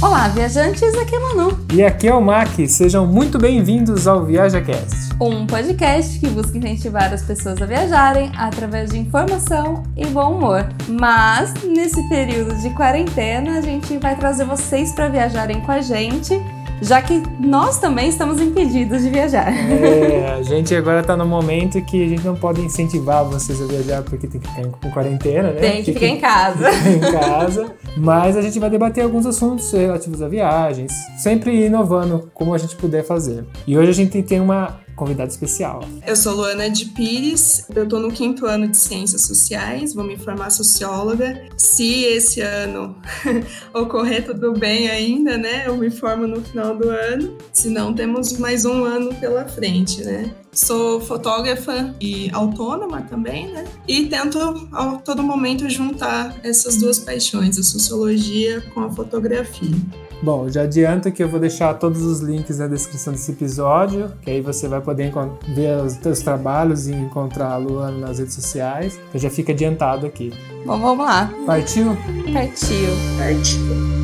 Olá, viajantes, aqui é Manu. E aqui é o Mac, sejam muito bem-vindos ao ViajaCast. Um podcast que busca incentivar as pessoas a viajarem através de informação e bom humor. Mas, nesse período de quarentena, a gente vai trazer vocês para viajarem com a gente já que nós também estamos impedidos de viajar. É, a gente agora está no momento que a gente não pode incentivar vocês a viajar porque tem que ficar em quarentena, né? Tem que ficar em casa. em casa. Mas a gente vai debater alguns assuntos relativos a viagens, sempre inovando como a gente puder fazer. E hoje a gente tem uma convidada especial. Eu sou Luana de Pires, eu estou no quinto ano de Ciências Sociais, vou me formar socióloga. Se esse ano ocorrer tudo bem ainda, né, eu me formo no final do ano, se não, temos mais um ano pela frente, né. Sou fotógrafa e autônoma também, né? E tento a todo momento juntar essas duas paixões, a sociologia com a fotografia. Bom, já adianto que eu vou deixar todos os links na descrição desse episódio, que aí você vai poder ver os seus trabalhos e encontrar a Luana nas redes sociais. Então já fica adiantado aqui. Bom, vamos lá. Partiu? Partiu. Partiu.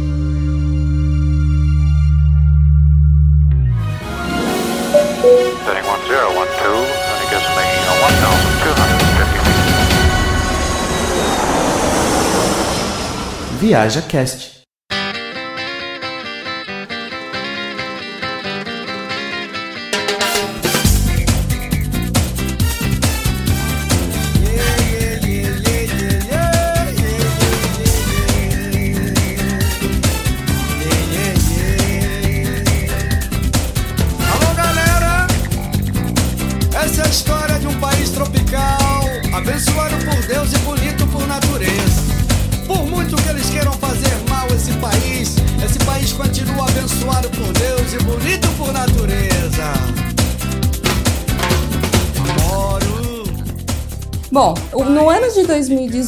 Viaja Cast.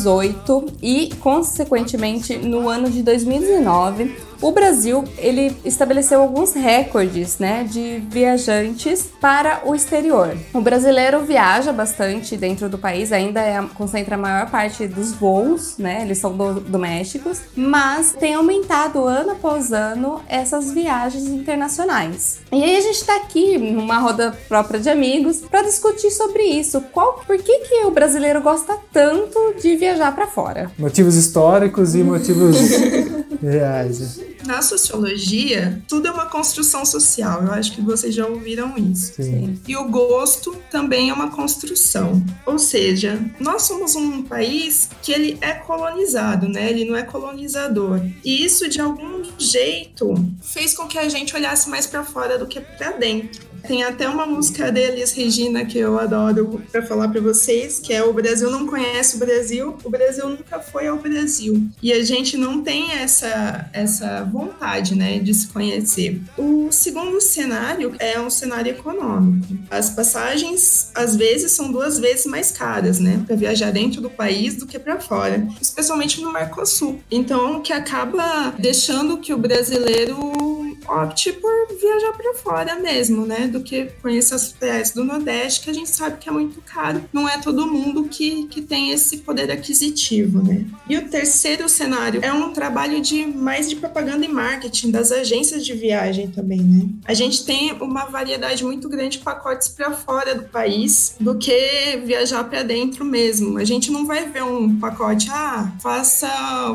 2018 e, consequentemente, no ano de 2019, o Brasil, ele estabeleceu alguns recordes, né, de viajantes para o exterior. O brasileiro viaja bastante dentro do país, ainda é, concentra a maior parte dos voos, né, eles são do, domésticos, mas tem aumentado ano após ano essas viagens internacionais. E aí a gente está aqui numa roda própria de amigos para discutir sobre isso. Qual, por que que o brasileiro gosta tanto de viajar para fora? Motivos históricos e motivos reais. Na sociologia, tudo é uma construção social. Eu acho que vocês já ouviram isso. Sim. E o gosto também é uma construção. Ou seja, nós somos um país que ele é colonizado, né? Ele não é colonizador. E isso de algum jeito fez com que a gente olhasse mais para fora do que para dentro. Tem até uma música deles, Regina, que eu adoro para falar para vocês, que é O Brasil não conhece o Brasil, o Brasil nunca foi ao Brasil. E a gente não tem essa, essa vontade, né, de se conhecer. O segundo cenário é um cenário econômico. As passagens, às vezes, são duas vezes mais caras, né, para viajar dentro do país do que para fora, especialmente no Mercosul. Então, que acaba deixando que o brasileiro opte por viajar para fora mesmo, né? Do que conhecer as praias do Nordeste, que a gente sabe que é muito caro. Não é todo mundo que, que tem esse poder aquisitivo, né? E o terceiro cenário é um trabalho de mais de propaganda e marketing das agências de viagem também, né? A gente tem uma variedade muito grande de pacotes para fora do país do que viajar para dentro mesmo. A gente não vai ver um pacote, ah, faça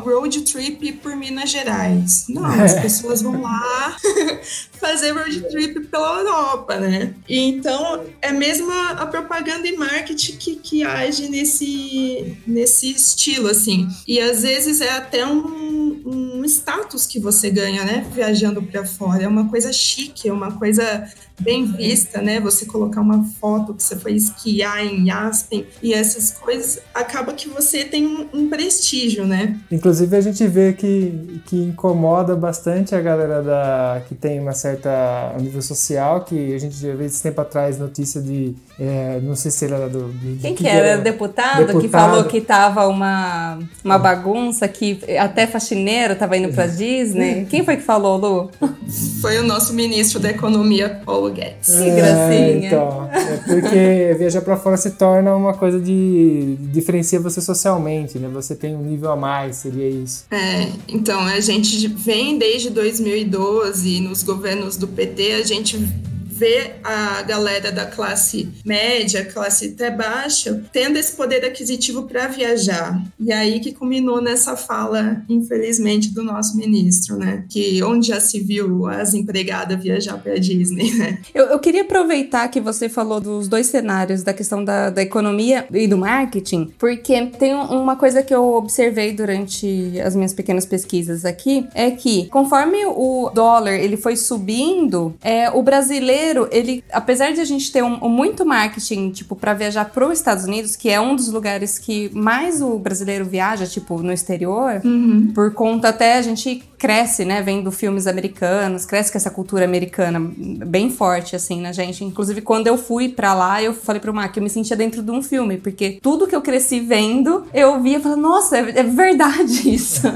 road trip por Minas Gerais. Não, as pessoas vão lá fazer road trip pela Europa, né? Então, é mesmo a, a propaganda e marketing que, que age nesse, nesse estilo, assim. E às vezes é até um, um status que você ganha, né? Viajando para fora. É uma coisa chique, é uma coisa bem vista, né? Você colocar uma foto que você foi esquiar em Aspen e essas coisas, acaba que você tem um, um prestígio, né? Inclusive a gente vê que, que incomoda bastante a galera da, que tem uma certa um nível social, que a gente já viu esse tempo atrás notícia de, é, não sei se era do... do Quem que, que era? era? Deputado, deputado, que falou que tava uma, uma bagunça, que até faxineiro tava indo pra Disney. Quem foi que falou, Lu? Foi o nosso ministro da Economia, Paulo Guedes. Que é, gracinha. Então, é porque viajar para fora se torna uma coisa de diferencia você socialmente, né? Você tem um nível a mais, seria isso. É, então a gente vem desde 2012 nos governos do PT, a gente vê a galera da classe média, classe até baixa, tendo esse poder aquisitivo para viajar. E aí que culminou nessa fala, infelizmente, do nosso ministro, né? Que onde já se viu as empregadas viajar para Disney, né? Eu, eu, queria aproveitar que você falou dos dois cenários, da questão da, da economia e do marketing, porque tem uma coisa que eu observei durante as minhas pequenas pesquisas aqui, é que conforme o dólar ele foi subindo, é, o brasileiro brasileiro, ele, apesar de a gente ter um, um muito marketing, tipo, para viajar para os Estados Unidos, que é um dos lugares que mais o brasileiro viaja, tipo, no exterior, uhum. por conta até a gente cresce, né, vendo filmes americanos, cresce com essa cultura americana bem forte, assim, na gente. Inclusive, quando eu fui para lá, eu falei pro Mark, eu me sentia dentro de um filme, porque tudo que eu cresci vendo, eu via e falava, nossa, é, é verdade isso.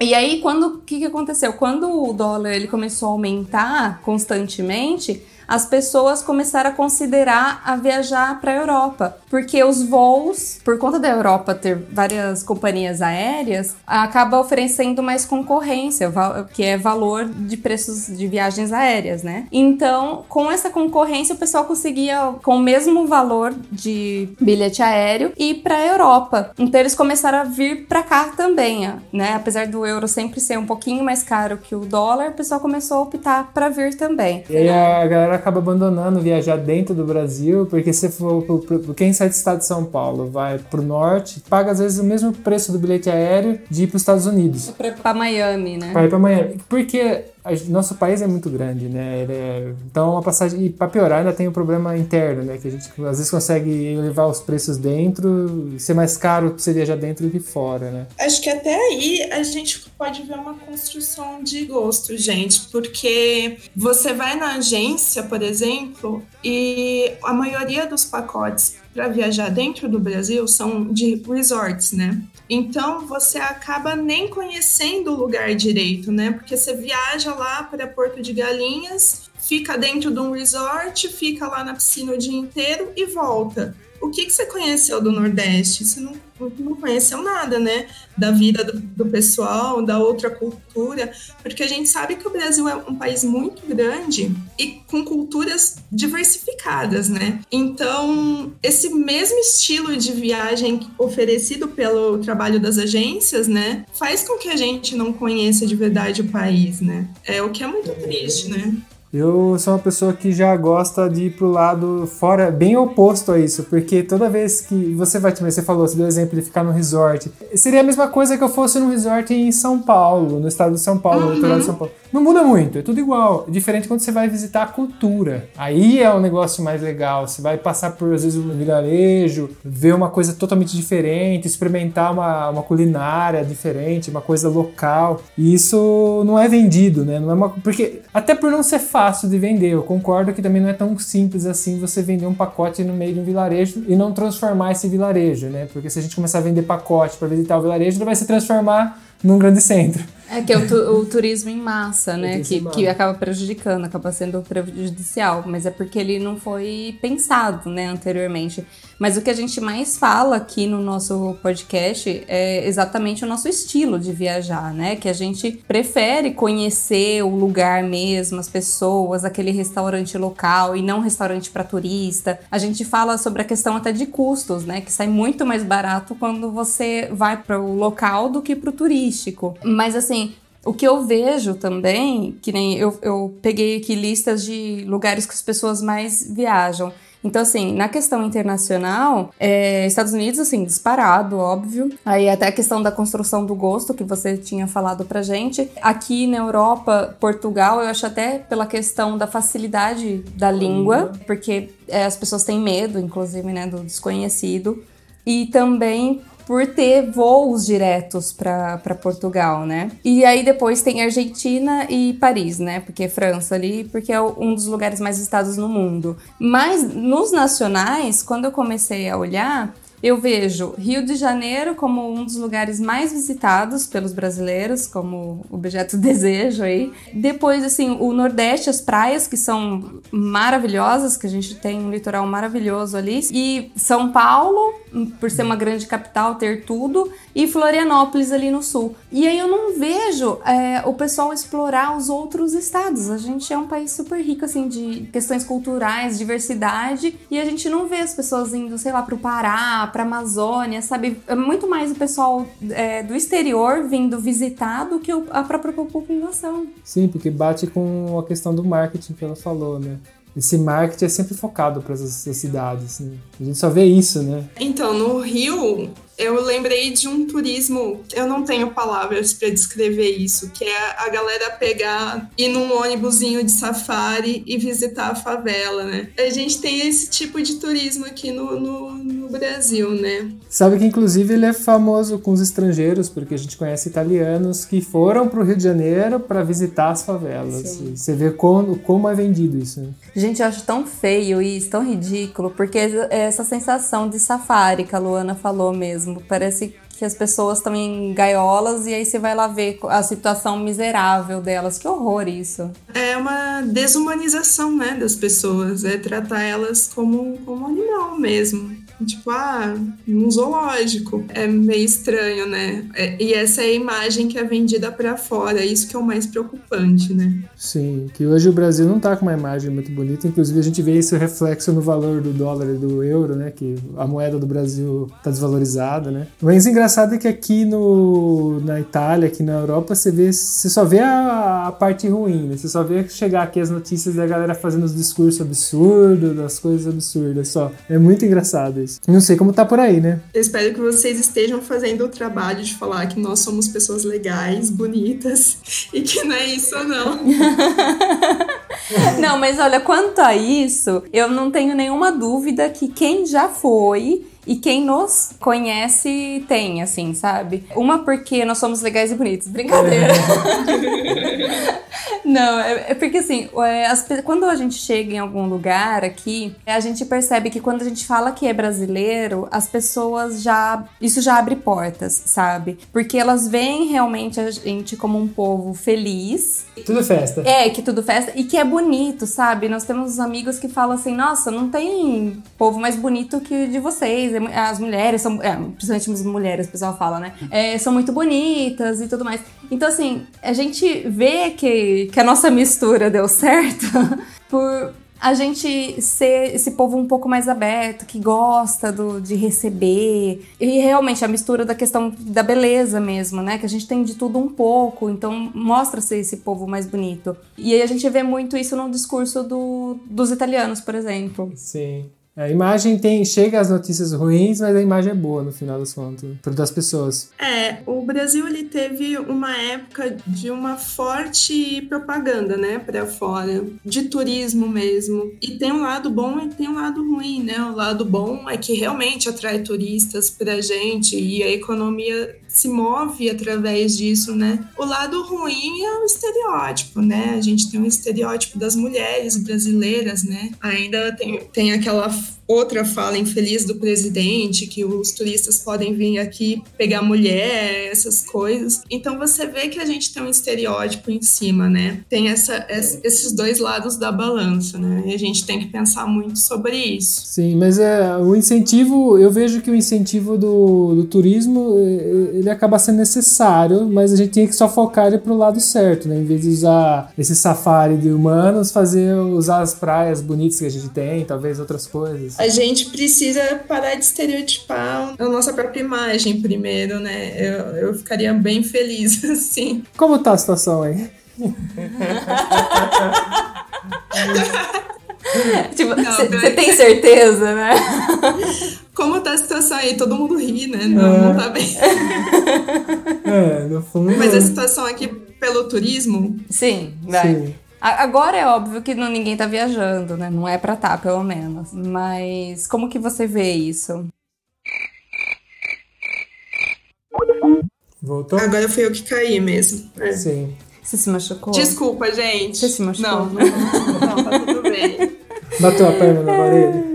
e aí, quando, o que, que aconteceu? Quando o dólar ele começou a aumentar constantemente, as pessoas começaram a considerar a viajar para a Europa, porque os voos, por conta da Europa ter várias companhias aéreas, acaba oferecendo mais concorrência, que é valor de preços de viagens aéreas, né? Então, com essa concorrência, o pessoal conseguia, com o mesmo valor de bilhete aéreo, ir para a Europa. Então, eles começaram a vir para cá também, né? Apesar do euro sempre ser um pouquinho mais caro que o dólar, o pessoal começou a optar para vir também. E aí a galera acaba abandonando viajar dentro do Brasil, porque se for pro, pro, quem sai do estado de São Paulo vai pro norte, paga às vezes o mesmo preço do bilhete aéreo de ir para os Estados Unidos. Pra Miami, né? Pra ir pra Miami. Porque nosso país é muito grande, né? É, então, uma passagem. E para piorar, ainda tem o um problema interno, né? Que a gente às vezes consegue elevar os preços dentro, ser mais caro você viajar dentro do que fora, né? Acho que até aí a gente pode ver uma construção de gosto, gente, porque você vai na agência, por exemplo, e a maioria dos pacotes para viajar dentro do Brasil são de resorts, né? Então você acaba nem conhecendo o lugar direito, né? Porque você viaja lá para Porto de Galinhas, fica dentro de um resort, fica lá na piscina o dia inteiro e volta o que, que você conheceu do Nordeste? Você não, não conheceu nada, né? Da vida do, do, pessoal, da outra cultura, porque a gente sabe que o Brasil é um país muito grande e com culturas diversificadas, né? Então, esse mesmo estilo de viagem oferecido pelo trabalho das agências, né, faz com que a gente não conheça de verdade o país, né? É o que é muito triste, né? Eu sou uma pessoa que já gosta de ir pro lado fora, bem oposto a isso, porque toda vez que você vai, você falou, você deu exemplo de ficar no resort, seria a mesma coisa que eu fosse num resort em São Paulo, no estado de São Paulo, no litoral de São Paulo. Não muda muito, é tudo igual. Diferente quando você vai visitar a cultura. Aí é o um negócio mais legal. Você vai passar por, às vezes, um vilarejo, ver uma coisa totalmente diferente, experimentar uma, uma culinária diferente, uma coisa local. E isso não é vendido, né? Não é uma, porque, até por não ser fácil de vender, eu concordo que também não é tão simples assim você vender um pacote no meio de um vilarejo e não transformar esse vilarejo, né? Porque se a gente começar a vender pacote para visitar o vilarejo, ele vai se transformar num grande centro. É que é o, tu, o turismo em massa, né? Que, que acaba prejudicando, acaba sendo prejudicial. Mas é porque ele não foi pensado, né, anteriormente. Mas o que a gente mais fala aqui no nosso podcast é exatamente o nosso estilo de viajar, né? Que a gente prefere conhecer o lugar mesmo, as pessoas, aquele restaurante local e não restaurante para turista. A gente fala sobre a questão até de custos, né? Que sai muito mais barato quando você vai para o local do que para o turístico. Mas assim, o que eu vejo também, que nem eu, eu peguei aqui listas de lugares que as pessoas mais viajam. Então, assim, na questão internacional, é, Estados Unidos, assim, disparado, óbvio. Aí até a questão da construção do gosto, que você tinha falado pra gente. Aqui na Europa, Portugal, eu acho até pela questão da facilidade da língua, porque é, as pessoas têm medo, inclusive, né, do desconhecido. E também por ter voos diretos para Portugal, né? E aí depois tem Argentina e Paris, né? Porque é França ali, porque é um dos lugares mais visitados no mundo. Mas nos nacionais, quando eu comecei a olhar, eu vejo Rio de Janeiro como um dos lugares mais visitados pelos brasileiros, como objeto de desejo aí. Depois, assim, o Nordeste, as praias que são maravilhosas, que a gente tem um litoral maravilhoso ali. E São Paulo, por ser uma grande capital, ter tudo, e Florianópolis ali no sul. E aí eu não vejo é, o pessoal explorar os outros estados. A gente é um país super rico, assim, de questões culturais, diversidade, e a gente não vê as pessoas indo, sei lá, pro Pará, pra Amazônia, sabe? É muito mais o pessoal é, do exterior vindo visitar do que a própria população. Sim, porque bate com a questão do marketing que ela falou, né? Esse marketing é sempre focado para essas cidades. Né? A gente só vê isso, né? Então, no Rio, eu lembrei de um turismo, eu não tenho palavras para descrever isso, que é a galera pegar, ir num ônibusinho de safari e visitar a favela, né? A gente tem esse tipo de turismo aqui no, no, no Brasil, né? Sabe que inclusive ele é famoso com os estrangeiros, porque a gente conhece italianos que foram para o Rio de Janeiro para visitar as favelas. Sim. Você vê como, como é vendido isso. Né? Gente, eu acho tão feio isso, tão ridículo, porque essa sensação de safari que a Luana falou mesmo mesmo. Parece que as pessoas estão em gaiolas e aí você vai lá ver a situação miserável delas. Que horror isso. É uma desumanização, né, das pessoas. É tratar elas como, como animal mesmo tipo, ah, num zoológico. É meio estranho, né? É, e essa é a imagem que é vendida para fora, é isso que é o mais preocupante, né? Sim, que hoje o Brasil não tá com uma imagem muito bonita, inclusive a gente vê esse reflexo no valor do dólar e do euro, né? Que a moeda do Brasil tá desvalorizada, né? Mas engraçado é que aqui no, na Itália, aqui na Europa, você vê, você só vê a, a parte ruim, né? Você só vê chegar aqui as notícias da galera fazendo os discursos absurdos, das coisas absurdas só. É muito engraçado isso. Não sei como tá por aí, né? Eu espero que vocês estejam fazendo o trabalho de falar que nós somos pessoas legais, bonitas e que não é isso não. não, mas olha, quanto a isso, eu não tenho nenhuma dúvida que quem já foi e quem nos conhece tem, assim, sabe? Uma porque nós somos legais e bonitos. Brincadeira. Não, é, é, porque assim, é, as, quando a gente chega em algum lugar aqui, a gente percebe que quando a gente fala que é brasileiro, as pessoas já. Isso já abre portas, sabe? Porque elas veem realmente a gente como um povo feliz. Tudo festa. É, que tudo festa e que é bonito, sabe? Nós temos amigos que falam assim: nossa, não tem povo mais bonito que de vocês. É as mulheres são. É, principalmente as mulheres, o pessoal fala, né? É, são muito bonitas e tudo mais. Então, assim, a gente vê que, que a nossa mistura deu certo por a gente ser esse povo um pouco mais aberto, que gosta do, de receber. E realmente a mistura da questão da beleza mesmo, né? Que a gente tem de tudo um pouco, então mostra ser esse povo mais bonito. E aí a gente vê muito isso no discurso do, dos italianos, por exemplo. Sim. A imagem tem chega às notícias ruins, mas a imagem é boa no final das contas, para das pessoas. É, o Brasil ele teve uma época de uma forte propaganda, né, para fora, de turismo mesmo. E tem um lado bom e tem um lado ruim, né? O lado bom é que realmente atrai turistas pra gente e a economia se move através disso, né? O lado ruim é o estereótipo, né? A gente tem um estereótipo das mulheres brasileiras, né? Ainda tem, tem aquela outra fala infeliz do presidente, que os turistas podem vir aqui pegar mulher, essas coisas. Então você vê que a gente tem um estereótipo em cima, né? Tem essa, esses dois lados da balança, né? E a gente tem que pensar muito sobre isso. Sim, mas é, o incentivo, eu vejo que o incentivo do, do turismo, ele acaba sendo necessário, mas a gente tem que só focar ele pro lado certo, né? Em vez de usar esse safari de humanos, fazer, usar as praias bonitas que a gente tem, talvez outras coisas a gente precisa parar de estereotipar a nossa própria imagem primeiro, né? Eu, eu ficaria bem feliz, assim. Como tá a situação aí? tipo, você tem certeza, né? Como tá a situação aí? Todo mundo ri, né? Não, é. não tá bem. É, no fundo. Mas a situação aqui pelo turismo. Sim, vai. Sim. Agora é óbvio que não, ninguém tá viajando, né? Não é pra tá, pelo menos. Mas como que você vê isso? Voltou? Agora fui eu que caí mesmo. É. Sim. Você se machucou? Desculpa, gente. Você se machucou? Não, não, não, tá tudo bem. Bateu a perna na parede?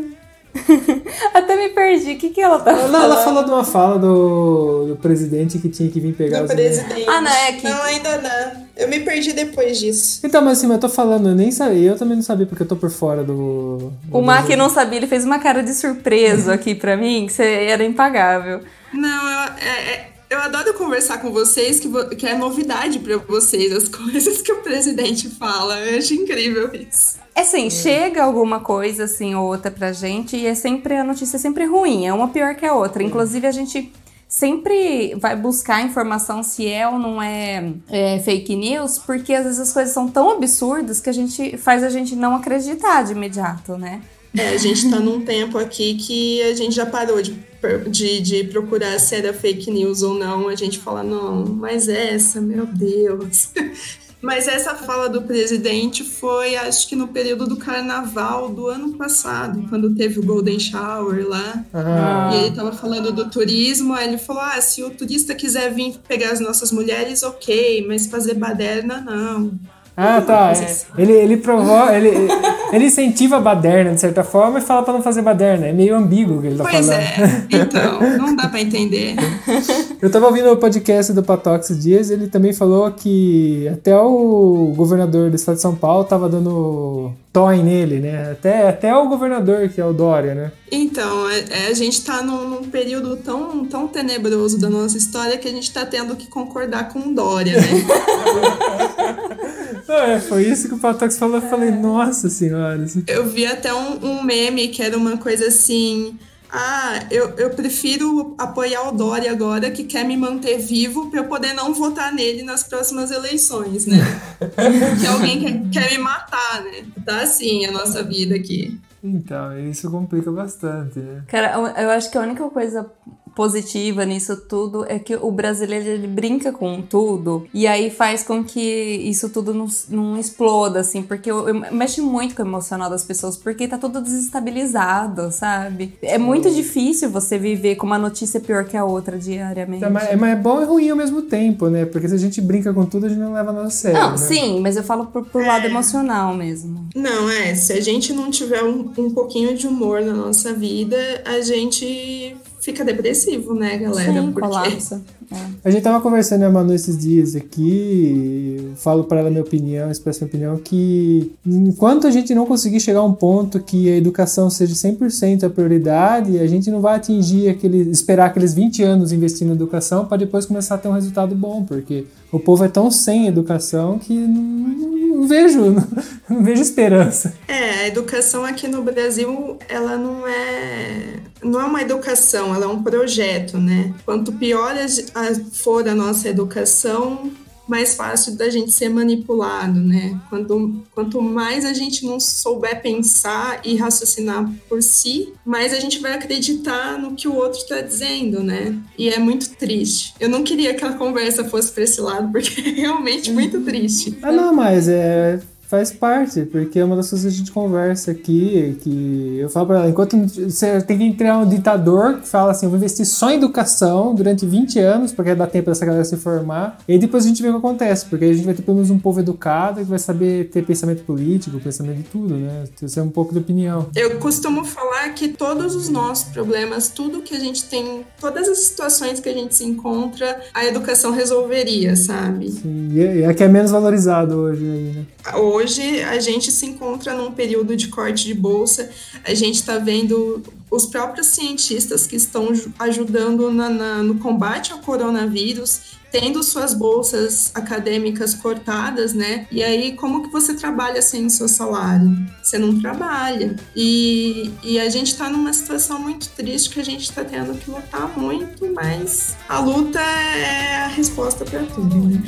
Até me perdi. O que, que ela tá Não, falando? ela falou de uma fala do, do presidente que tinha que vir pegar Do os presidente. Ah, não, é que- Não, ainda não. Eu me perdi depois disso. Então, mas assim, mas eu tô falando, eu nem sabia, eu também não sabia porque eu tô por fora do. O do- Mac não sabia, ele fez uma cara de surpreso aqui pra mim, que você era impagável. Não, eu, é- é- eu adoro conversar com vocês, que, vo- que é novidade pra vocês, as coisas que o presidente fala. Eu acho incrível isso. É assim, chega alguma coisa assim ou outra pra gente e é sempre a notícia é sempre ruim, é uma pior que a outra. Inclusive a gente sempre vai buscar informação se é ou não é, é, fake news, porque às vezes as coisas são tão absurdas que a gente faz a gente não acreditar de imediato, né? É, a gente tá num tempo aqui que a gente já parou de, de, de procurar se era fake news ou não. A gente fala, não, mas essa, meu Deus. Mas essa fala do presidente foi, acho que no período do carnaval do ano passado, quando teve o Golden Shower lá. Ah, E ele tava falando do turismo, aí ele falou: ah, se o turista quiser vir pegar as nossas mulheres, ok, mas fazer baderna, não. Ah, tá. Mas é. Ele, ele provoca. Ele, ele incentiva a baderna, de certa forma, e fala pra não fazer baderna. É meio ambíguo o que ele tá Pois falando. é, então, não dá pra entender. Eu tava ouvindo o podcast do Patox Dias, ele também falou que até o governador do estado de São Paulo tava dando toy nele, né? Até, até o governador, que é o Dória, né? Então, é- é, a gente tá num, num período tão, tão tenebroso da nossa história que a gente tá tendo que concordar com o Dória, né? Não, é, foi isso que o Patox falou. Eu falei, nossa senhora. Eu vi até um, um meme que era uma coisa assim. Ah, eu, eu prefiro apoiar o Dória agora, que quer me manter vivo, pra eu poder não votar nele nas próximas eleições, né? que alguém quer, quer me matar, né? Tá assim a nossa vida aqui. Então, isso complica bastante, né? Cara, eu- eu acho que a única coisa positiva nisso tudo é que o brasileiro ele brinca com tudo e aí faz com que isso tudo não, não exploda, assim, porque eu, eu- mexe muito com o emocional das pessoas, porque tá tudo desestabilizado, sabe? É muito difícil você viver com uma notícia pior que a outra diariamente. Tá, mas, é- mas é bom e ruim ao mesmo tempo, né? Porque se a gente brinca com tudo, a gente não leva nada a sério. Não, né? sim, mas eu falo por, por lado emocional mesmo. Não, é, se a gente não tiver um, um pouquinho de humor na nossa vida, a gente fica depressivo, né, galera? sim, Porque colapsa. É. A gente tava conversando com a Manu esses dias aqui, falo pra ela minha opinião, expresso minha opinião, que enquanto a gente não conseguir chegar a um ponto que a educação seja 100% a prioridade, a gente não vai atingir aquele, esperar aqueles 20 anos investindo em educação para depois começar a ter um resultado bom, porque o povo é tão sem educação que não, não vejo, não, não vejo esperança. É, a educação aqui no Brasil, ela não é não é uma educação, ela é um projeto, né? Quanto pior a- a- for a nossa educação, mais fácil da gente ser manipulado, né? Quanto, quanto mais a gente não souber pensar e raciocinar por si, mais a gente vai acreditar no que o outro está dizendo, né? E é muito triste. Eu não queria que a conversa fosse para esse lado, porque é realmente muito triste. Ah, não, mas é. Faz parte, porque é uma das coisas que a gente conversa aqui, que eu falo pra ela, enquanto você tem que entrar um ditador que fala assim, eu vou investir só em educação durante 20 anos, porque dá tempo dessa galera se formar, e aí depois a gente vê o que acontece, porque aí a gente vai ter pelo menos um povo educado que vai saber ter pensamento político, pensamento de tudo, né? Ter um pouco de opinião. Eu costumo falar que todos os nossos problemas, tudo que a gente tem, todas as situações que a gente se encontra, a educação resolveria, sabe? Sim, e é, é que é menos valorizado hoje aí, né? Hoje a gente se encontra num período de corte de bolsa, a gente está vendo os próprios cientistas que estão ju- ajudando na- na- no combate ao coronavírus, tendo suas bolsas acadêmicas cortadas, né? E aí, como que você trabalha sem o seu salário? Você não trabalha. E, e a gente está numa situação muito triste que a gente está tendo que lutar muito, mas a luta é a resposta para tudo, né?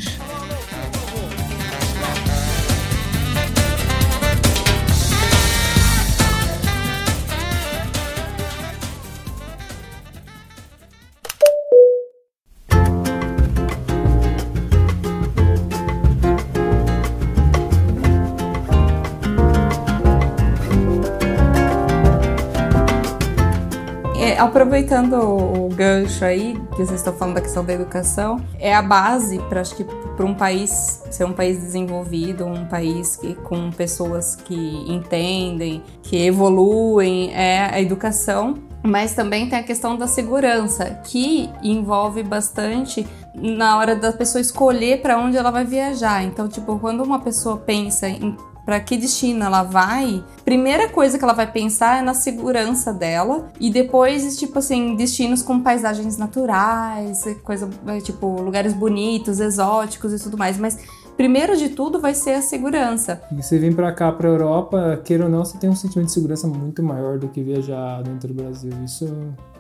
Aproveitando o gancho aí, que vocês estão falando da questão da educação, é a base para acho que para um país ser um país desenvolvido, um país que, com pessoas que entendem, que evoluem, é a educação. Mas também tem a questão da segurança, que envolve bastante na hora da pessoa escolher para onde ela vai viajar. Então, tipo, quando uma pessoa pensa em para que destino ela vai, primeira coisa que ela vai pensar é na segurança dela e depois, tipo assim, destinos com paisagens naturais, coisa, tipo, lugares bonitos, exóticos e tudo mais, mas primeiro de tudo vai ser a segurança. E você vem para cá, para Europa, queira ou não, você tem um sentimento de segurança muito maior do que viajar dentro do Brasil. Isso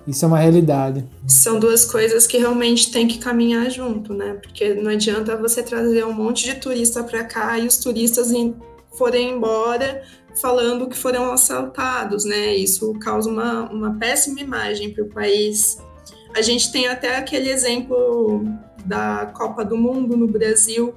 isso é uma realidade. São duas coisas que realmente tem que caminhar junto, né? Porque não adianta você trazer um monte de turista para cá e os turistas forem embora falando que foram assaltados, né? Isso causa uma, uma péssima imagem para o país. A gente tem até aquele exemplo da Copa do Mundo no Brasil,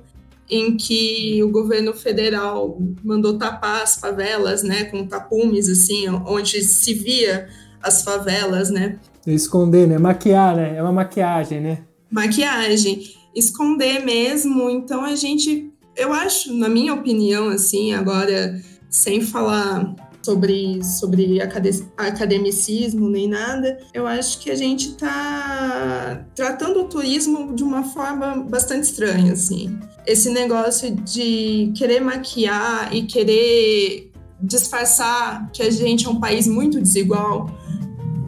em que o governo federal mandou tapar as favelas, né, com tapumes, assim, onde se via as favelas, né? Esconder, né? Maquiar, né? É uma maquiagem, né? Maquiagem. Esconder mesmo. Então a gente eu acho, na minha opinião, assim, agora, sem falar sobre, sobre academicismo nem nada, eu acho que a gente está tratando o turismo de uma forma bastante estranha, assim. Esse negócio de querer maquiar e querer disfarçar que a gente é um país muito desigual,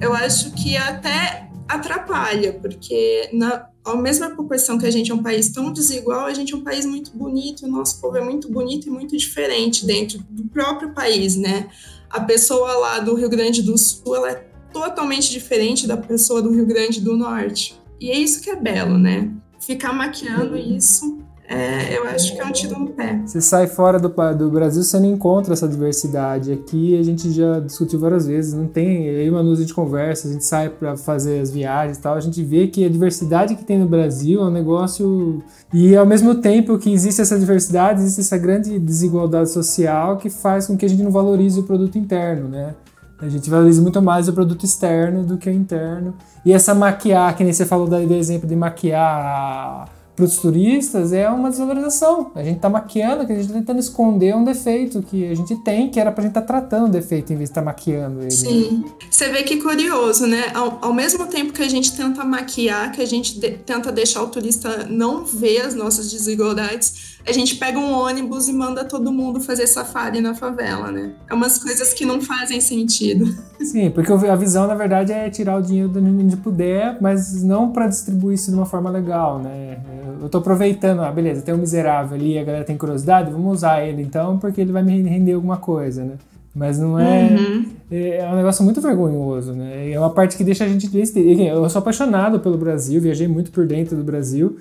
eu acho que até atrapalha, porque na, a mesma proporção que a gente é um país tão desigual, a gente é um país muito bonito, o nosso povo é muito bonito e muito diferente dentro do próprio país, né? A pessoa lá do Rio Grande do Sul, ela é totalmente diferente da pessoa do Rio Grande do Norte. E é isso que é belo, né? Ficar maquiando isso é, eu acho que é um tiro no pé. Você sai fora do, do Brasil, você não encontra essa diversidade. Aqui a gente já discutiu várias vezes, não tem. Eu e Manu a gente conversa, a gente sai para fazer as viagens e tal, a gente vê que a diversidade que tem no Brasil é um negócio. E ao mesmo tempo que existe essa diversidade, existe essa grande desigualdade social que faz com que a gente não valorize o produto interno, né? A gente valoriza muito mais o produto externo do que o interno. E essa maquiar, que nem você falou do exemplo de maquiar para os turistas é uma desvalorização. A gente está maquiando, a gente está tentando esconder um defeito que a gente tem, que era para a gente estar tá tratando o defeito em vez de estar tá maquiando ele. Sim. Você vê que curioso, né? Ao, ao, mesmo tempo que a gente tenta maquiar, que a gente de, tenta deixar o turista não ver as nossas desigualdades, a gente pega um ônibus e manda todo mundo fazer safari na favela, né? É umas coisas que não fazem sentido. Sim, porque a visão, na verdade, é tirar o dinheiro do onde puder, mas não para distribuir isso de uma forma legal, né? Eu tô aproveitando, ah, beleza, tem um miserável ali, a galera tem curiosidade, vamos usar ele então, porque ele vai me render alguma coisa, né? Mas não é. Uhum. É, é um negócio muito vergonhoso, né? É uma parte que deixa a gente triste. Eu sou apaixonado pelo Brasil, viajei muito por dentro do Brasil.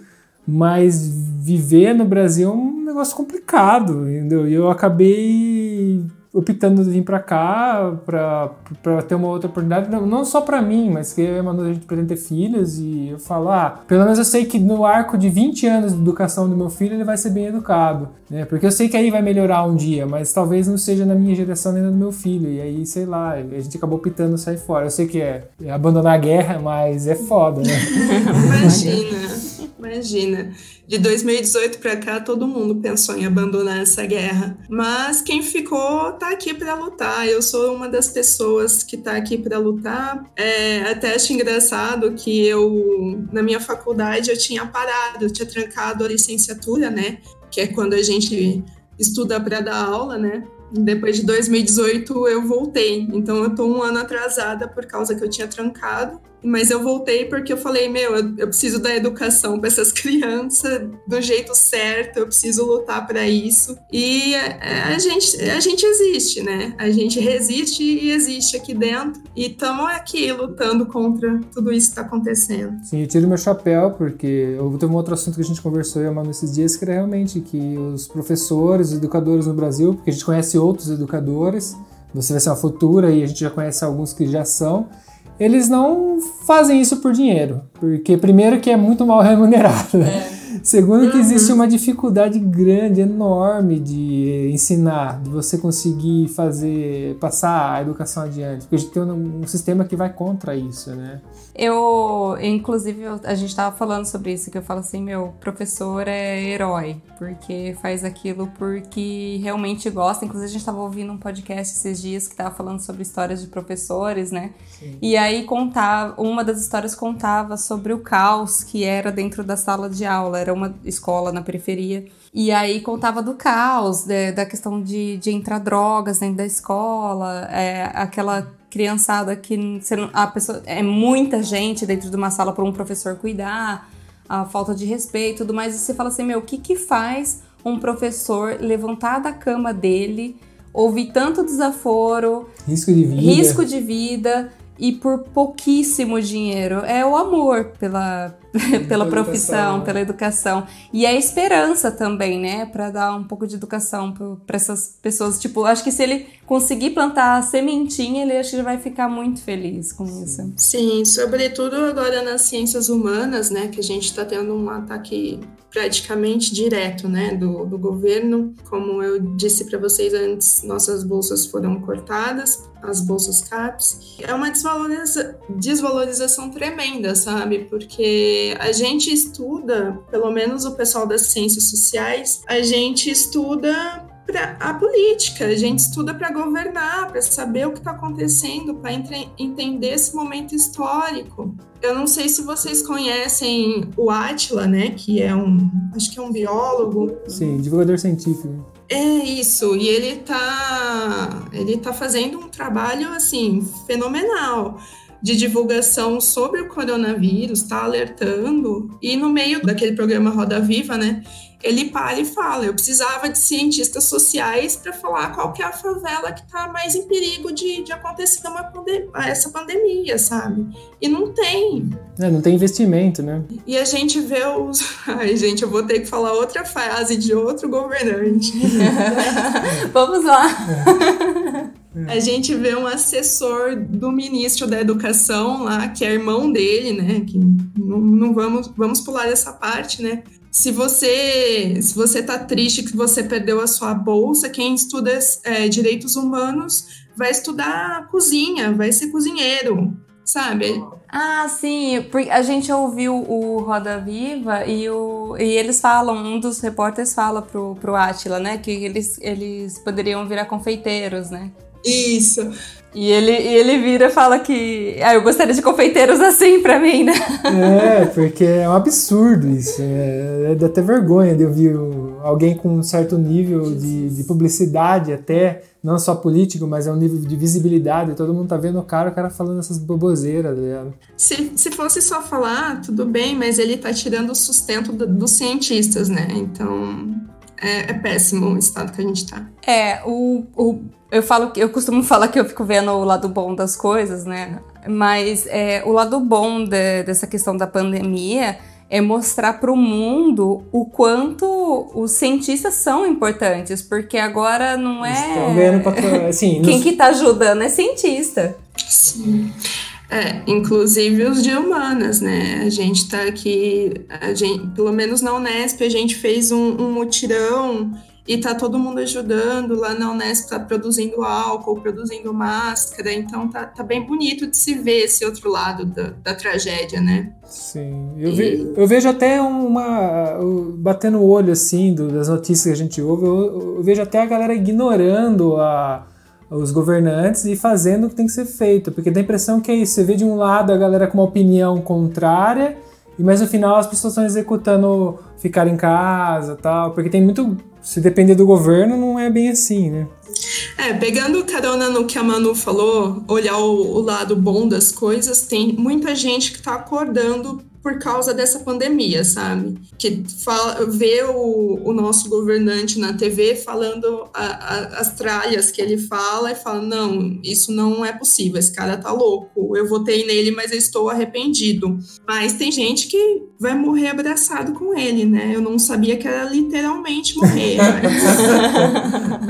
Mas viver no Brasil é um negócio complicado, entendeu? E eu acabei optando de vir para cá para ter uma outra oportunidade, não, não só para mim, mas que eu e a gente pretende ter filhos e eu falo, ah, pelo menos eu sei que no arco de 20 anos de educação do meu filho ele vai ser bem educado, né? Porque eu sei que aí vai melhorar um dia, mas talvez não seja na minha geração nem na do meu filho, e aí, sei lá, a gente acabou optando sair fora. Eu sei que é, é abandonar a guerra, mas é foda, né? Imagina. Imagina, de 2018 para cá todo mundo pensou em abandonar essa guerra, mas quem ficou tá aqui para lutar. Eu sou uma das pessoas que tá aqui para lutar. É, até acho engraçado que eu na minha faculdade eu tinha parado, eu tinha trancado a licenciatura, né? Que é quando a gente estuda para dar aula, né? Depois de 2018 eu voltei, então eu tô um ano atrasada por causa que eu tinha trancado mas eu voltei porque eu falei, meu, eu, preciso dar educação para essas crianças do jeito certo, eu preciso lutar para isso. E a, a, gente, a gente existe, né? A gente resiste e existe aqui dentro. E estamos aqui lutando contra tudo isso que está acontecendo. Sim, eu tiro meu chapéu, porque eu teve um outro assunto que a gente conversou eu Manu esses dias, que era realmente que os professores, os educadores no Brasil, porque a gente conhece outros educadores, você vai ser uma futura e a gente já conhece alguns que já são eles não fazem isso por dinheiro, porque primeiro que é muito mal remunerado. Né? É. Segundo, que existe uma dificuldade grande, enorme de ensinar, de você conseguir fazer, passar a educação adiante. Porque a gente tem um, um sistema que vai contra isso, né? Eu, inclusive, a gente estava falando sobre isso, que eu falo assim, meu professor é herói, porque faz aquilo porque realmente gosta. Inclusive, a gente estava ouvindo um podcast esses dias que estava falando sobre histórias de professores, né? Sim. E aí contava, uma das histórias contava sobre o caos que era dentro da sala de aula, era uma escola na periferia. E aí contava do caos, de, da questão de, de entrar drogas dentro da escola, é, aquela criançada que não, a pessoa é muita gente dentro de uma sala para um professor cuidar, a falta de respeito e tudo mais. E você fala assim, meu, o que que faz um professor levantar da cama dele, ouvir tanto desaforo, risco de vida, risco de vida e por pouquíssimo dinheiro. É o amor pela, pela profissão, pela educação. E é a esperança também, né? Para dar um pouco de educação para essas pessoas. Tipo, acho que se ele conseguir plantar a sementinha, ele acho que vai ficar muito feliz com isso. Sim, sobretudo agora nas ciências humanas, né? Que a gente está tendo um ataque praticamente direto, né, do, do governo. Como eu disse para vocês antes, nossas bolsas foram cortadas, as bolsas CAPES. É uma desvaloriza desvalorização tremenda, sabe? Porque a gente estuda, pelo menos o pessoal das ciências sociais, a gente estuda para a política, a gente estuda para governar, para saber o que está acontecendo, para entender esse momento histórico. Eu não sei se vocês conhecem o Atila, né, que é um, acho que é um biólogo. Sim, divulgador científico. É isso, e ele tá, ele tá fazendo um trabalho assim fenomenal de divulgação sobre o coronavírus, está alertando, e no meio daquele programa Roda Viva, né, ele para e fala: eu precisava de cientistas sociais para falar qual que é a favela que está mais em perigo de, de acontecer uma pandem essa pandemia, sabe? E não tem. É, não tem investimento, né? E a gente vê os. Ai, gente, eu vou ter que falar outra frase de outro governante. Vamos lá. A gente vê um assessor do ministro da Educação lá, que é irmão dele, né? Que não, não vamos, vamos pular essa parte, né? Se você se você tá triste que você perdeu a sua bolsa, quem estuda é, direitos humanos vai estudar cozinha, vai ser cozinheiro, sabe? Ah, sim, a gente ouviu o Roda Viva e, o, e eles falam, um dos repórteres fala pro, pro Atila, né, que eles, eles poderiam virar confeiteiros, né? Isso. E ele, e ele vira e fala que. Ah, eu gostaria de confeiteiros assim pra mim, né? É, porque é um absurdo isso. É, é dá até vergonha de ouvir alguém com um certo nível de, de publicidade, até, não só político, mas é um nível de visibilidade. Todo mundo tá vendo o cara, o cara falando essas boboseiras, tá Se, se fosse só falar, tudo bem, mas ele tá tirando o sustento do, dos cientistas, né? Então. É, é péssimo o estado que a gente tá. É, o, o eu falo que eu costumo falar que eu fico vendo o lado bom das coisas, né? Mas é, o lado bom de, dessa questão da pandemia é mostrar para o mundo o quanto os cientistas são importantes, porque agora não é. Estão vendo pra... assim, Quem nos... que está ajudando é cientista. Sim. É, inclusive os de humanas, né? A gente está aqui, a gente, pelo menos na Unesp, a gente fez um, um mutirão e tá todo mundo ajudando. Lá na Unesp tá produzindo álcool, produzindo máscara, então tá, tá bem bonito de se ver esse outro lado da, da tragédia, né? Sim, eu, e... ve, eu vejo até uma. batendo o olho assim do, das notícias que a gente ouve, eu, eu vejo até a galera ignorando a os governantes e fazendo o que tem que ser feito, porque dá a impressão que é isso, você vê de um lado a galera com uma opinião contrária, mas no final as pessoas estão executando ficar em casa tal, porque tem muito se depender do governo, não é bem assim, né? É, pegando carona no que a Manu falou, olhar o, o lado bom das coisas, tem muita gente que está acordando por causa dessa pandemia, sabe? Que fala, vê o, o nosso governante na TV falando a, a, as tralhas que ele fala e fala: não, isso não é possível, esse cara tá louco. Eu votei nele, mas eu estou arrependido. Mas tem gente que vai morrer abraçado com ele, né? Eu não sabia que era literalmente morrer. mas...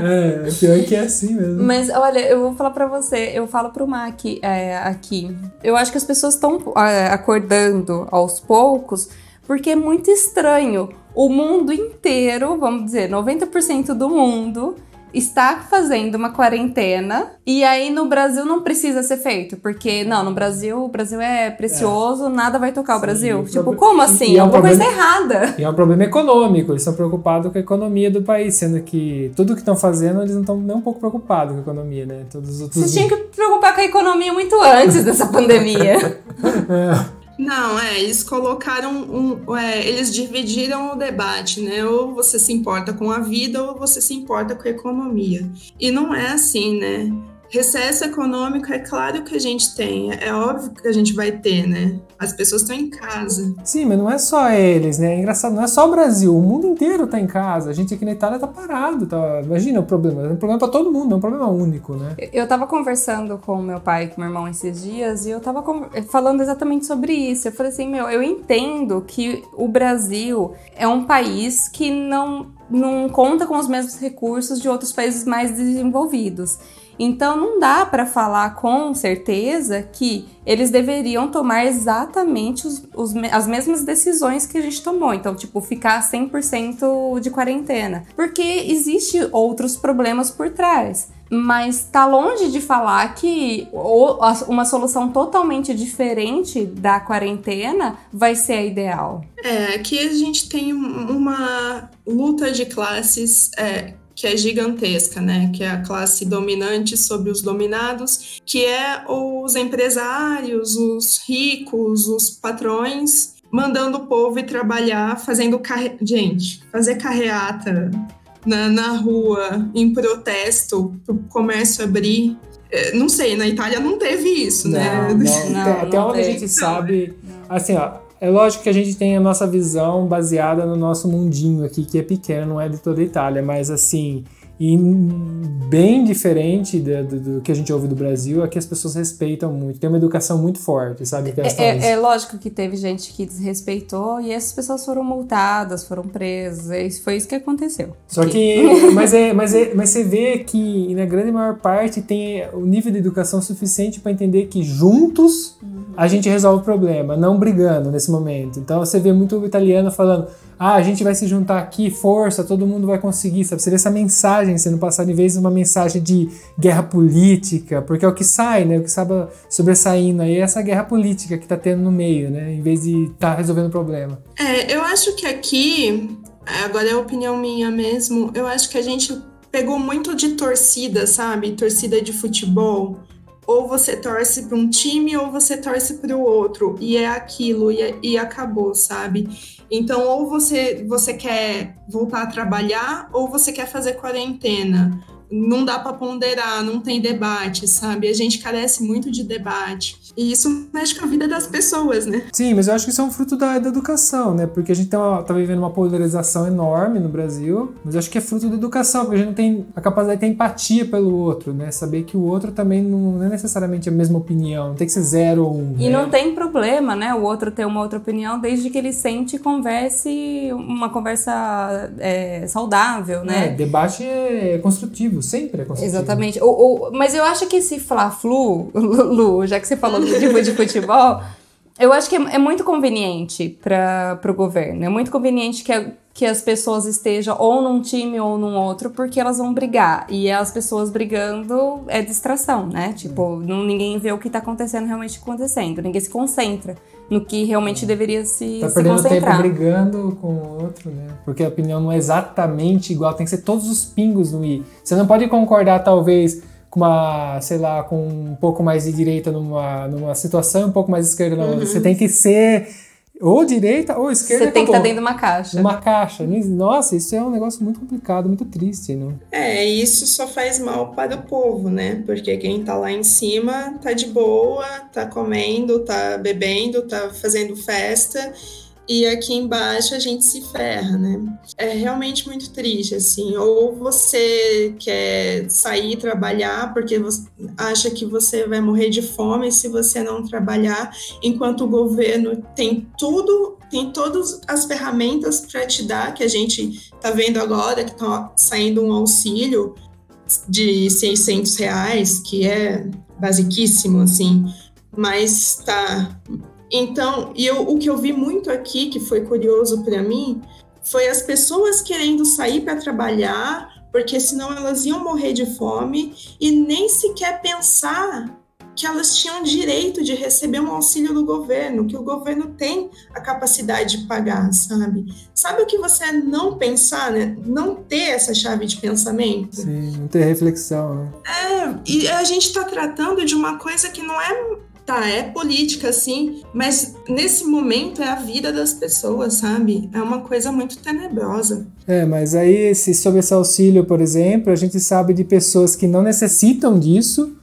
é, pior que é assim mesmo. Mas olha, eu vou falar para você, eu falo pro Mac é, aqui. Eu acho que as pessoas estão é, acordando ao aos poucos, porque é muito estranho o mundo inteiro, vamos dizer, 90% do mundo está fazendo uma quarentena e aí no Brasil não precisa ser feito, porque não, no Brasil, o Brasil é precioso, é. nada vai tocar Sim, o Brasil. Tipo, como assim? é uma problema, coisa errada. E é um problema econômico, eles estão preocupados com a economia do país, sendo que tudo que estão fazendo, eles não estão nem um pouco preocupados com a economia, né? Todos os outros... Vocês tinham que preocupar com a economia muito antes dessa pandemia. é. Não, é, eles colocaram um. É, eles dividiram o debate, né? Ou você se importa com a vida ou você se importa com a economia. E não é assim, né? Recesso econômico é claro que a gente tem, é óbvio que a gente vai ter, né? As pessoas estão em casa. Sim, mas não é só eles, né? É engraçado, não é só o Brasil, o mundo inteiro tá em casa. A gente aqui na Itália tá parado, tá? Imagina o problema, é um problema para todo mundo, é um problema único, né? Eu tava conversando com meu pai e com meu irmão esses dias e eu tava falando exatamente sobre isso. Eu falei assim, meu, eu entendo que o Brasil é um país que não não conta com os mesmos recursos de outros países mais desenvolvidos. Então não dá para falar com certeza que eles deveriam tomar exatamente os, os, as mesmas decisões que a gente tomou. Então, tipo, ficar 100% de quarentena. Porque existe outros problemas por trás. Mas tá longe de falar que uma solução totalmente diferente da quarentena vai ser a ideal. É, aqui a gente tem uma luta de classes é, que é gigantesca, né? Que é a classe dominante sobre os dominados, que é os empresários, os ricos, os patrões mandando o povo ir trabalhar, fazendo carre... gente, fazer carreata na, na rua em protesto para o comércio abrir. É, não sei, na Itália não teve isso, não, né? Não, não, até onde a gente sabe, assim, ó, é lógico que a gente tem a nossa visão baseada no nosso mundinho aqui, que é pequeno, não é de toda a Itália, mas assim, e bem diferente do, do, que a gente ouve do Brasil, é que as pessoas respeitam muito, tem uma educação muito forte, sabe? É, é, é, lógico que teve gente que desrespeitou e essas pessoas foram multadas, foram presas, e foi isso que aconteceu. Só que, mas, é, mas, é, mas você vê que na grande maior parte tem o nível de educação suficiente para entender que juntos uhum. a gente resolve o problema, não brigando nesse momento. Então você vê muito o italiano falando ah, a gente vai se juntar aqui, força, todo mundo vai conseguir, sabe? Você vê essa mensagem sendo passada em vez de uma mensagem de guerra política, porque é o que sai, né? O que acaba sobressaindo aí é essa guerra política que tá tendo no meio, né? Em vez de estar tá resolvendo o problema. É, eu acho que aqui, agora é a opinião minha mesmo, eu acho que a gente pegou muito de torcida, sabe? Torcida de futebol ou você torce para um time ou você torce para o outro e é aquilo e, e, acabou, sabe? Então ou você você quer voltar a trabalhar ou você quer fazer quarentena não dá para ponderar, não tem debate, sabe? A gente carece muito de debate. E isso mexe com a vida das pessoas, né? Sim, mas eu acho que isso é um fruto da, da educação, né? Porque a gente tá, tá vivendo uma polarização enorme no Brasil, mas eu acho que é fruto da educação, porque a gente não tem a capacidade de ter empatia pelo outro, né? Saber que o outro também não é necessariamente a mesma opinião, não tem que ser zero ou um. E né? não tem problema, né? O outro ter uma outra opinião, desde que ele sente e converse uma conversa é, saudável, né? É, debate é construtivo sempre é construtivo. Exatamente. O, o, mas eu acho que esse Fla-Flu, Lu, já que você falou do tipo de futebol, eu acho que é, é muito conveniente para o governo. É muito conveniente que, a, que as pessoas estejam ou num time ou num outro, porque elas vão brigar. E as pessoas brigando é distração, né? Tipo, não, ninguém vê o que está acontecendo realmente acontecendo. Ninguém se concentra no que realmente deveria se, tá se perdendo tempo brigando com o outro, né? Porque a opinião não é exatamente igual, tem que ser todos os pingos no i. Você não pode concordar, talvez, com uma, sei lá, com um pouco mais de direita numa, numa situação e um pouco mais de esquerda na outra. Uhum. Você tem que ser ou direita ou esquerda. Você tem que estar tá dentro de uma caixa. Uma caixa. Nossa, isso é um negócio muito complicado, muito triste, né? É, isso só faz mal para o povo, né? Porque quem tá lá em cima tá de boa, tá comendo, tá bebendo, tá fazendo festa e aqui embaixo a gente se ferra, né? É realmente muito triste, assim. Ou você quer sair trabalhar porque acha que você vai morrer de fome se você não trabalhar, enquanto o governo tem tudo, tem todas as ferramentas para te dar, que a gente tá vendo agora, que tá saindo um auxílio de 600 reais, que é basiquíssimo, assim, mas tá então, e eu, o que eu vi muito aqui, que foi curioso para mim, Foi as pessoas querendo sair para trabalhar, porque senão elas iam morrer de fome e nem sequer pensar que elas tinham direito de receber um auxílio do governo, que o governo tem a capacidade de pagar, sabe? Sabe o que você é não pensar, né? Não ter essa chave de pensamento? Sim, não ter reflexão, né? É, e a gente está tratando de uma coisa que não é tá, é política, sim, mas nesse momento é a vida das pessoas, sabe? É uma coisa muito tenebrosa. É, mas aí, se sobre esse auxílio, por exemplo, a gente sabe de pessoas que não necessitam disso,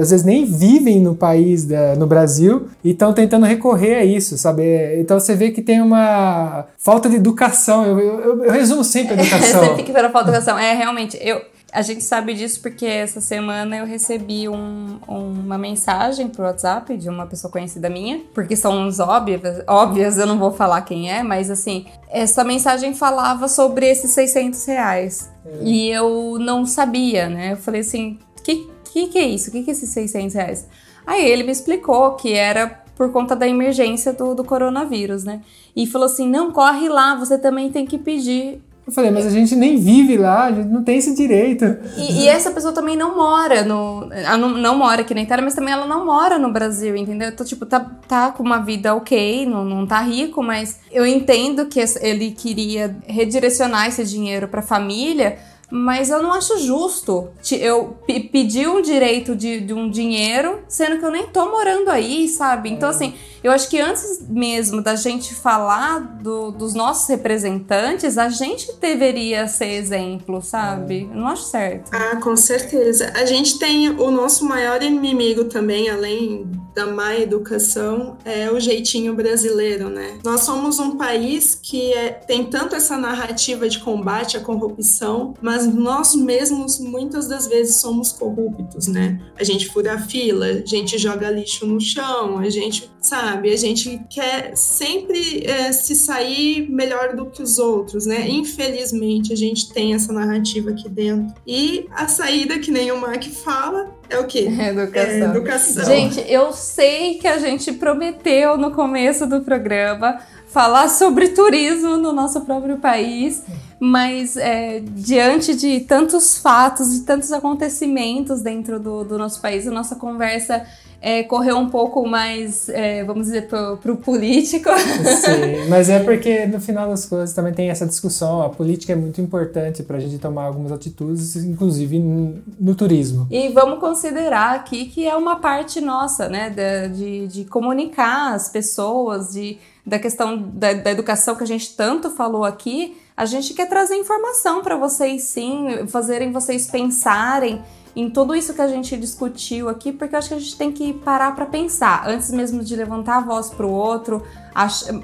às vezes nem vivem no país, da, no Brasil, e estão tentando recorrer a isso, sabe? Então você vê que tem uma falta de educação. Eu, eu, eu resumo sempre a educação. sempre que falta de educação. É, realmente, eu, a gente sabe disso porque essa semana eu recebi um, uma mensagem pro WhatsApp de uma pessoa conhecida minha, porque são uns óbvias, óbvias, eu não vou falar quem é, mas assim, essa mensagem falava sobre esses 600 reais. É. E eu não sabia, né? Eu falei assim, que que que é isso? O que que é esses 600 reais? Aí ele me explicou que era por conta da emergência do, do coronavírus, né? E falou assim, não, corre lá, você também tem que pedir eu falei, mas a gente nem vive lá, a gente não tem esse direito. E, e essa pessoa também não mora no. Não, não mora aqui na Itália, mas também ela não mora no Brasil, entendeu? Então, tipo, tá, tá com uma vida ok, não, não tá rico, mas eu entendo que ele queria redirecionar esse dinheiro pra família mas eu não acho justo eu pedir um direito de, de, um dinheiro, sendo que eu nem tô morando aí, sabe? Então, assim, eu acho que antes mesmo da gente falar do, dos nossos representantes, a gente deveria ser exemplo, sabe? Eu não acho certo. Ah, com certeza. A gente tem o nosso maior inimigo também, além da má educação, é o jeitinho brasileiro, né? Nós somos um país que é, tem tanto essa narrativa de combate à corrupção, mas nós mesmos muitas das vezes somos corruptos, né? A gente fura a fila, a gente joga lixo no chão, a gente, sabe, a gente quer sempre é, se sair melhor do que os outros, né? Infelizmente, a gente tem essa narrativa aqui dentro. E a saída, que nem o Mark fala, é o quê? Educação. É educação. Gente, eu sei que a gente prometeu no começo do programa falar sobre turismo no nosso próprio país, mas é, diante de tantos fatos e tantos acontecimentos dentro do, do nosso país, a nossa conversa é, correu um pouco mais, é, vamos dizer, pro, pro político. Sim, mas é porque no final das coisas também tem essa discussão. A política é muito importante para a gente tomar algumas atitudes, inclusive no, no, turismo. E vamos considerar aqui que é uma parte nossa, né, de, de, de comunicar as pessoas, de da questão da, da educação que a gente tanto falou aqui, a gente quer trazer informação para vocês sim, fazerem vocês pensarem em tudo isso que a gente discutiu aqui, porque eu acho que a gente tem que parar para pensar, antes mesmo de levantar a voz para o outro,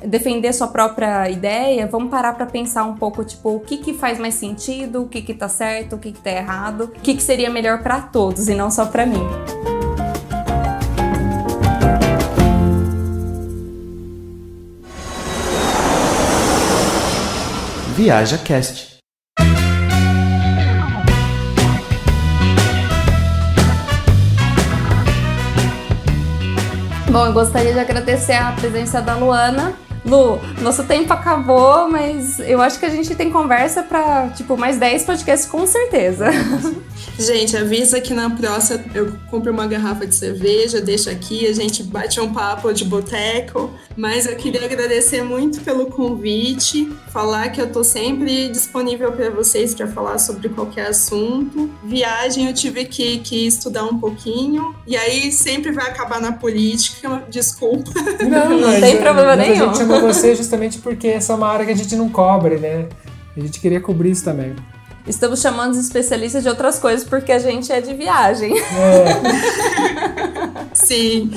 defender sua própria ideia, vamos parar para pensar um pouco, tipo, o que que faz mais sentido, o que que tá certo, o que que tá errado, o que que seria melhor para todos e não só para mim. Viaja Cast. Bom, eu gostaria de agradecer a presença da Luana. Lu, nosso tempo acabou, mas eu acho que a gente tem conversa para tipo mais 10 podcasts com certeza. Gente, avisa que na próxima eu compro uma garrafa de cerveja, deixo aqui, a gente bate um papo de boteco. Mas eu queria agradecer muito pelo convite, falar que eu tô sempre disponível para vocês para falar sobre qualquer assunto. Viagem eu tive que, que estudar um pouquinho, e aí sempre vai acabar na política, desculpa. Não, não tem problema nenhum. Chamou você justamente porque essa é uma área que a gente não cobre, né? A gente queria cobrir isso também. Estamos chamando os especialistas de outras coisas porque a gente é de viagem. É. Sim,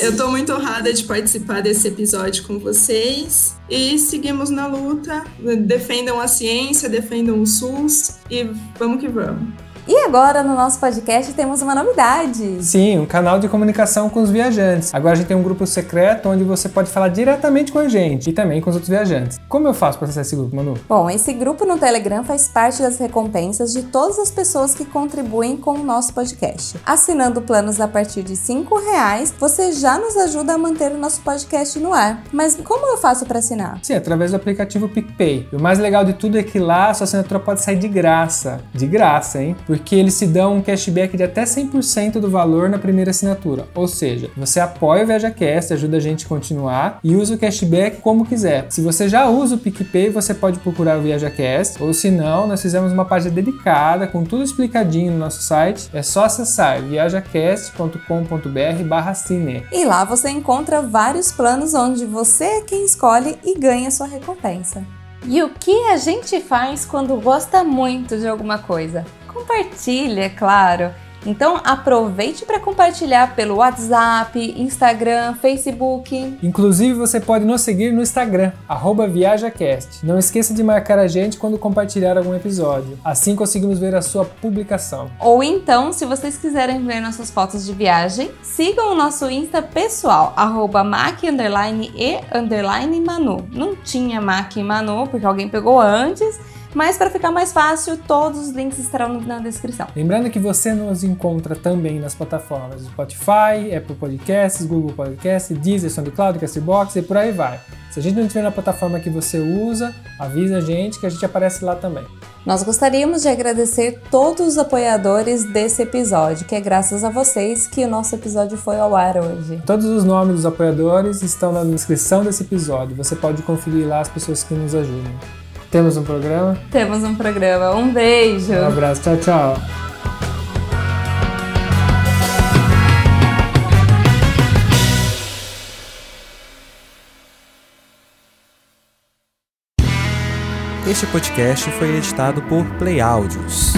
eu estou muito honrada de participar desse episódio com vocês. E seguimos na luta. Defendam a ciência, defendam o SUS e vamos que vamos. E agora no nosso podcast temos uma novidade. Sim, um canal de comunicação com os viajantes. Agora a gente tem um grupo secreto onde você pode falar diretamente com a gente e também com os outros viajantes. Como eu faço para acessar esse grupo, Manu? Bom, esse grupo no Telegram faz parte das recompensas de todas as pessoas que contribuem com o nosso podcast. Assinando planos a partir de R$ reais, você já nos ajuda a manter o nosso podcast no ar. Mas como eu faço para assinar? Sim, através do aplicativo PicPay. E o mais legal de tudo é que lá a sua assinatura pode sair de graça. De graça, hein? porque eles se dão um cashback de até 100% do valor na primeira assinatura. Ou seja, você apoia o ViajaCast, ajuda a gente a continuar e usa o cashback como quiser. Se você já usa o PicPay, você pode procurar o ViajaCast, ou se não, nós fizemos uma página dedicada com tudo explicadinho no nosso site. É só acessar viajacast.com.br/cine. E lá você encontra vários planos onde você é quem escolhe e ganha sua recompensa. E o que a gente faz quando gosta muito de alguma coisa? Compartilha, é claro. Então aproveite para compartilhar pelo WhatsApp, Instagram, Facebook. Inclusive você pode nos seguir no Instagram, ViajaCast. Não esqueça de marcar a gente quando compartilhar algum episódio. Assim conseguimos ver a sua publicação. Ou então, se vocês quiserem ver nossas fotos de viagem, sigam o nosso Insta pessoal, mac e Manu. Não tinha Mac e Manu, porque alguém pegou antes mas para ficar mais fácil, todos os links estarão na descrição. Lembrando que você nos encontra também nas plataformas Spotify, Apple Podcasts, Google Podcasts, Deezer, SoundCloud, Castbox e por aí vai. Se a gente não estiver na plataforma que você usa, avisa a gente que a gente aparece lá também. Nós gostaríamos de agradecer todos os apoiadores desse episódio, que é graças a vocês que o nosso episódio foi ao ar hoje. Todos os nomes dos apoiadores estão na descrição desse episódio. Você pode conferir lá as pessoas que nos ajudam. Temos um programa? Temos um programa. Um beijo. Um abraço. Tchau, tchau. Este podcast foi editado por Play Áudios.